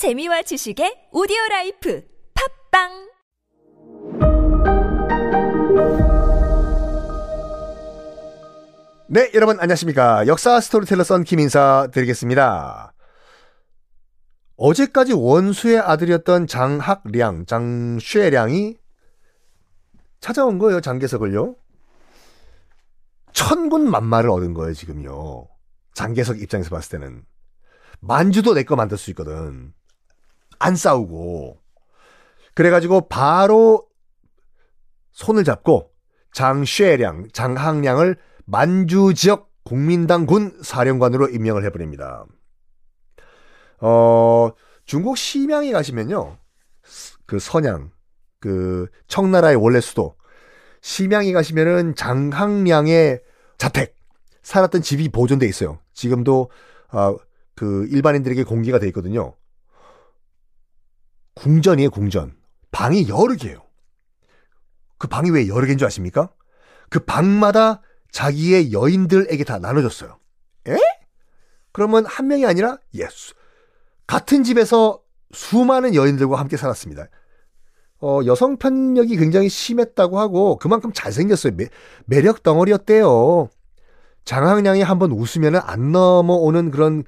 재미와 지식의 오디오 라이프 팟빵 네, 여러분 안녕하십니까. 역사 스토리텔러 썬킴 인사 드리겠습니다. 어제까지 원수의 아들이었던 장학량, 장쉐량이 찾아온 거예요, 장개석을요. 천군 만마를 얻은 거예요, 지금요. 장계석 입장에서 봤을 때는. 만주도 내 거 만들 수 있거든. 안 싸우고. 그래가지고 바로 손을 잡고 장쉐량, 장학량을 만주 지역 국민당 군 사령관으로 임명을 해버립니다. 어, 중국 심양에 가시면요. 그 선양, 그 청나라의 원래 수도 심양에 가시면은 장학량의 자택 살았던 집이 보존돼 있어요. 지금도 어, 그 일반인들에게 공개가 돼 있거든요. 궁전이에요, 궁전. 방이 여러 개예요. 그 방이 왜 여러 개인 줄 아십니까? 그 방마다 자기의 여인들에게 다 나눠줬어요. 에? 그러면 한 명이 아니라 예수. 같은 집에서 수많은 여인들과 함께 살았습니다. 어, 여성 편력이 굉장히 심했다고 하고 그만큼 잘생겼어요. 매, 매력 덩어리였대요. 장학량이 한번 웃으면 안 넘어오는 그런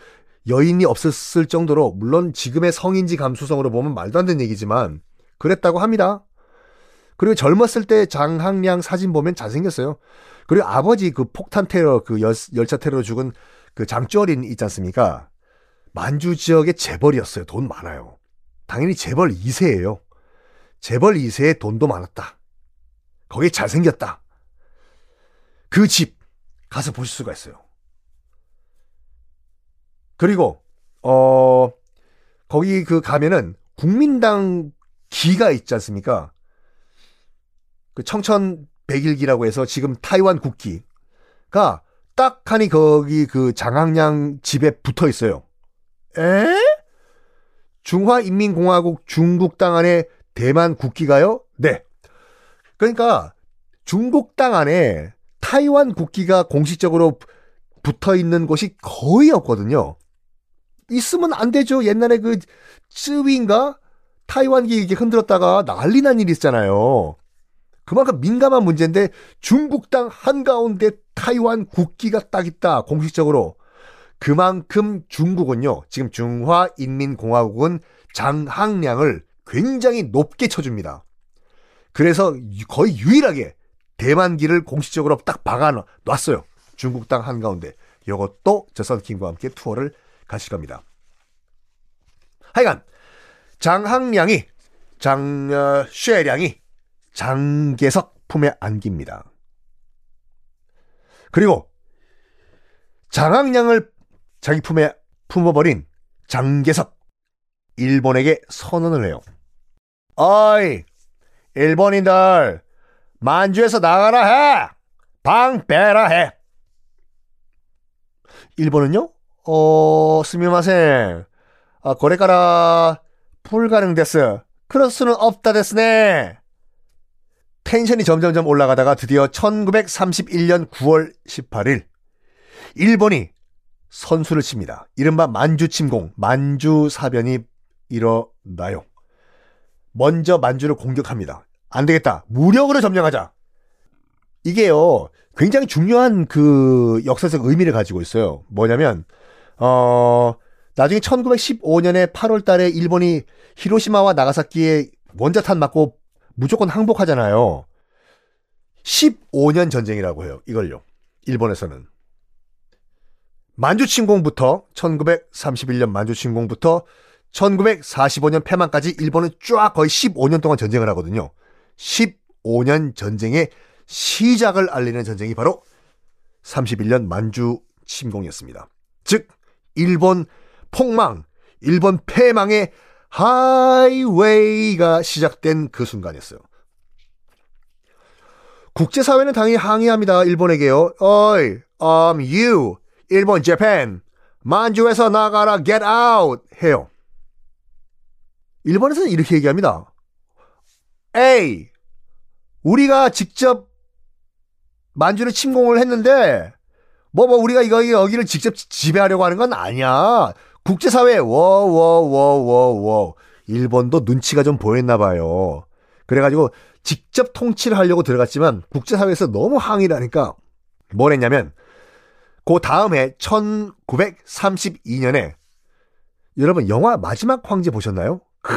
여인이 없었을 정도로 물론 지금의 성인지 감수성으로 보면 말도 안 되는 얘기지만 그랬다고 합니다. 그리고 젊었을 때 장학량 사진 보면 잘생겼어요. 그리고 아버지 그 폭탄 테러 그 열, 열차 테러로 죽은 그 장조린 있지 않습니까? 만주 지역의 재벌이었어요. 돈 많아요. 당연히 재벌 2세예요. 재벌 2세에 돈도 많았다. 거기 잘생겼다. 그 집 가서 보실 수가 있어요. 그리고 어 거기 그 가면은 국민당 기가 있지 않습니까? 그 청천 백일기라고 해서 지금 타이완 국기가 딱 하니 거기 그 장학량 집에 붙어 있어요. 에? 중화인민공화국 중국 땅 안에 대만 국기가요? 네. 그러니까 중국 땅 안에 타이완 국기가 공식적으로 붙어 있는 곳이 거의 없거든요. 있으면 안 되죠. 옛날에 그 쯔위인가 타이완기 이렇게 흔들었다가 난리 난 일이 있잖아요. 그만큼 민감한 문제인데 중국 땅 한가운데 타이완 국기가 딱 있다. 공식적으로. 그만큼 중국은요. 지금 중화인민공화국은 장학량을 굉장히 높게 쳐줍니다. 그래서 거의 유일하게 대만기를 공식적으로 딱 박아 놨어요. 중국 땅 한가운데. 이것도 저선 킹과 함께 투어를 가실 겁니다. 하여간 장학량이 장쉐량이 장계석 품에 안깁니다. 그리고 장학량을 자기 품에 품어버린 장계석 일본에게 선언을 해요. 어이 일본인들 만주에서 나가라 해! 방 빼라 해! 일본은요? 어, 스미마센. 아. 텐션이 점점점 올라가다가 드디어 1931년 9월 18일 일본이 선수를 칩니다. 이른바 만주 침공, 만주 사변이 일어나요. 먼저 만주를 공격합니다. 안 되겠다. 무력으로 점령하자. 이게요, 굉장히 중요한 그 역사적 의미를 가지고 있어요. 뭐냐면, 어, 나중에 1915년에 8월 달에 일본이 히로시마와 나가사키에 원자탄 맞고 무조건 항복하잖아요. 15년 전쟁이라고 해요. 이걸요. 일본에서는. 만주 침공부터 1931년 만주 침공부터 1945년 패망까지 일본은 쫙 거의 15년 동안 전쟁을 하거든요. 15년 전쟁의 시작을 알리는 전쟁이 바로 31년 만주 침공이었습니다. 즉 일본 폭망, 일본 패망의 하이웨이가 시작된 그 순간이었어요. 국제사회는 당연히 항의합니다. 일본에게요. 어이, um, you, 일본, 재팬, 만주에서 나가라, get out 해요. 일본에서는 이렇게 얘기합니다. 에이, 우리가 직접 만주를 침공을 했는데, 뭐, 뭐, 우리가 이거, 여기를 직접 지배하려고 하는 건 아니야. 국제사회 워 워 워 워 워 일본도 눈치가 좀 보였나 봐요. 그래가지고 직접 통치를 하려고 들어갔지만 국제사회에서 너무 항의를 하니까 뭘 했냐면 그 다음 해 1932년에 여러분 영화 마지막 황제 보셨나요? 크...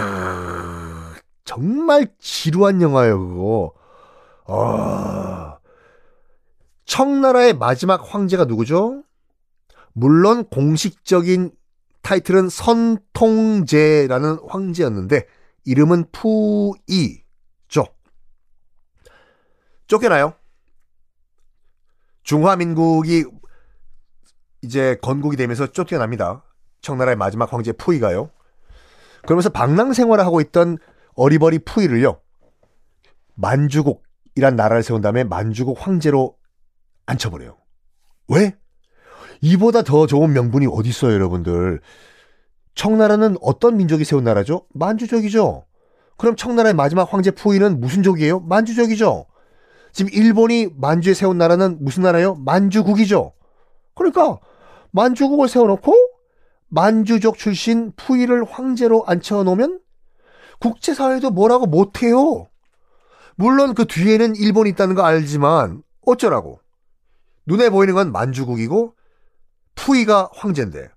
정말 지루한 영화예요 그거. 어... 청나라의 마지막 황제가 누구죠? 물론 공식적인 타이틀은 선통제라는 황제였는데 이름은 푸이죠. 쫓겨나요. 중화민국이 이제 건국이 되면서 쫓겨납니다. 청나라의 마지막 황제 푸이가요. 그러면서 방랑 생활을 하고 있던 어리버리 푸이를요. 만주국이란 나라를 세운 다음에 만주국 황제로 앉혀버려요. 왜? 이보다 더 좋은 명분이 어디 있어요, 여러분들. 청나라는 어떤 민족이 세운 나라죠? 만주족이죠. 그럼 청나라의 마지막 황제 푸이는 무슨 족이에요? 만주족이죠. 지금 일본이 만주에 세운 나라는 무슨 나라예요? 만주국이죠. 그러니까 만주국을 세워놓고 만주족 출신 푸이를 황제로 앉혀놓으면 국제사회도 뭐라고 못해요. 물론 그 뒤에는 일본이 있다는 거 알지만 어쩌라고. 눈에 보이는 건 만주국이고 푸이가 황제인데.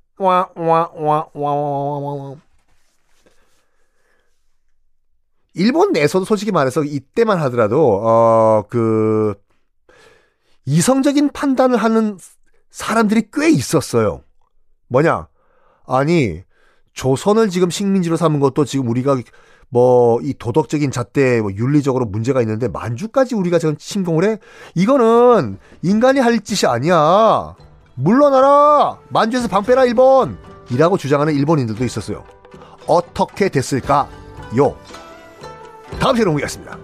일본 내에서도 솔직히 말해서 이때만 하더라도, 어, 그, 이성적인 판단을 하는 사람들이 꽤 있었어요. 뭐냐? 아니, 조선을 지금 식민지로 삼은 것도 지금 우리가 뭐 이 도덕적인 잣대 뭐 윤리적으로 문제가 있는데 만주까지 우리가 지금 침공을 해? 이거는 인간이 할 짓이 아니야. 물러나라! 만주에서 방 빼라, 일본! 이라고 주장하는 일본인들도 있었어요. 어떻게 됐을까요? 다음 시간에 공개하겠습니다.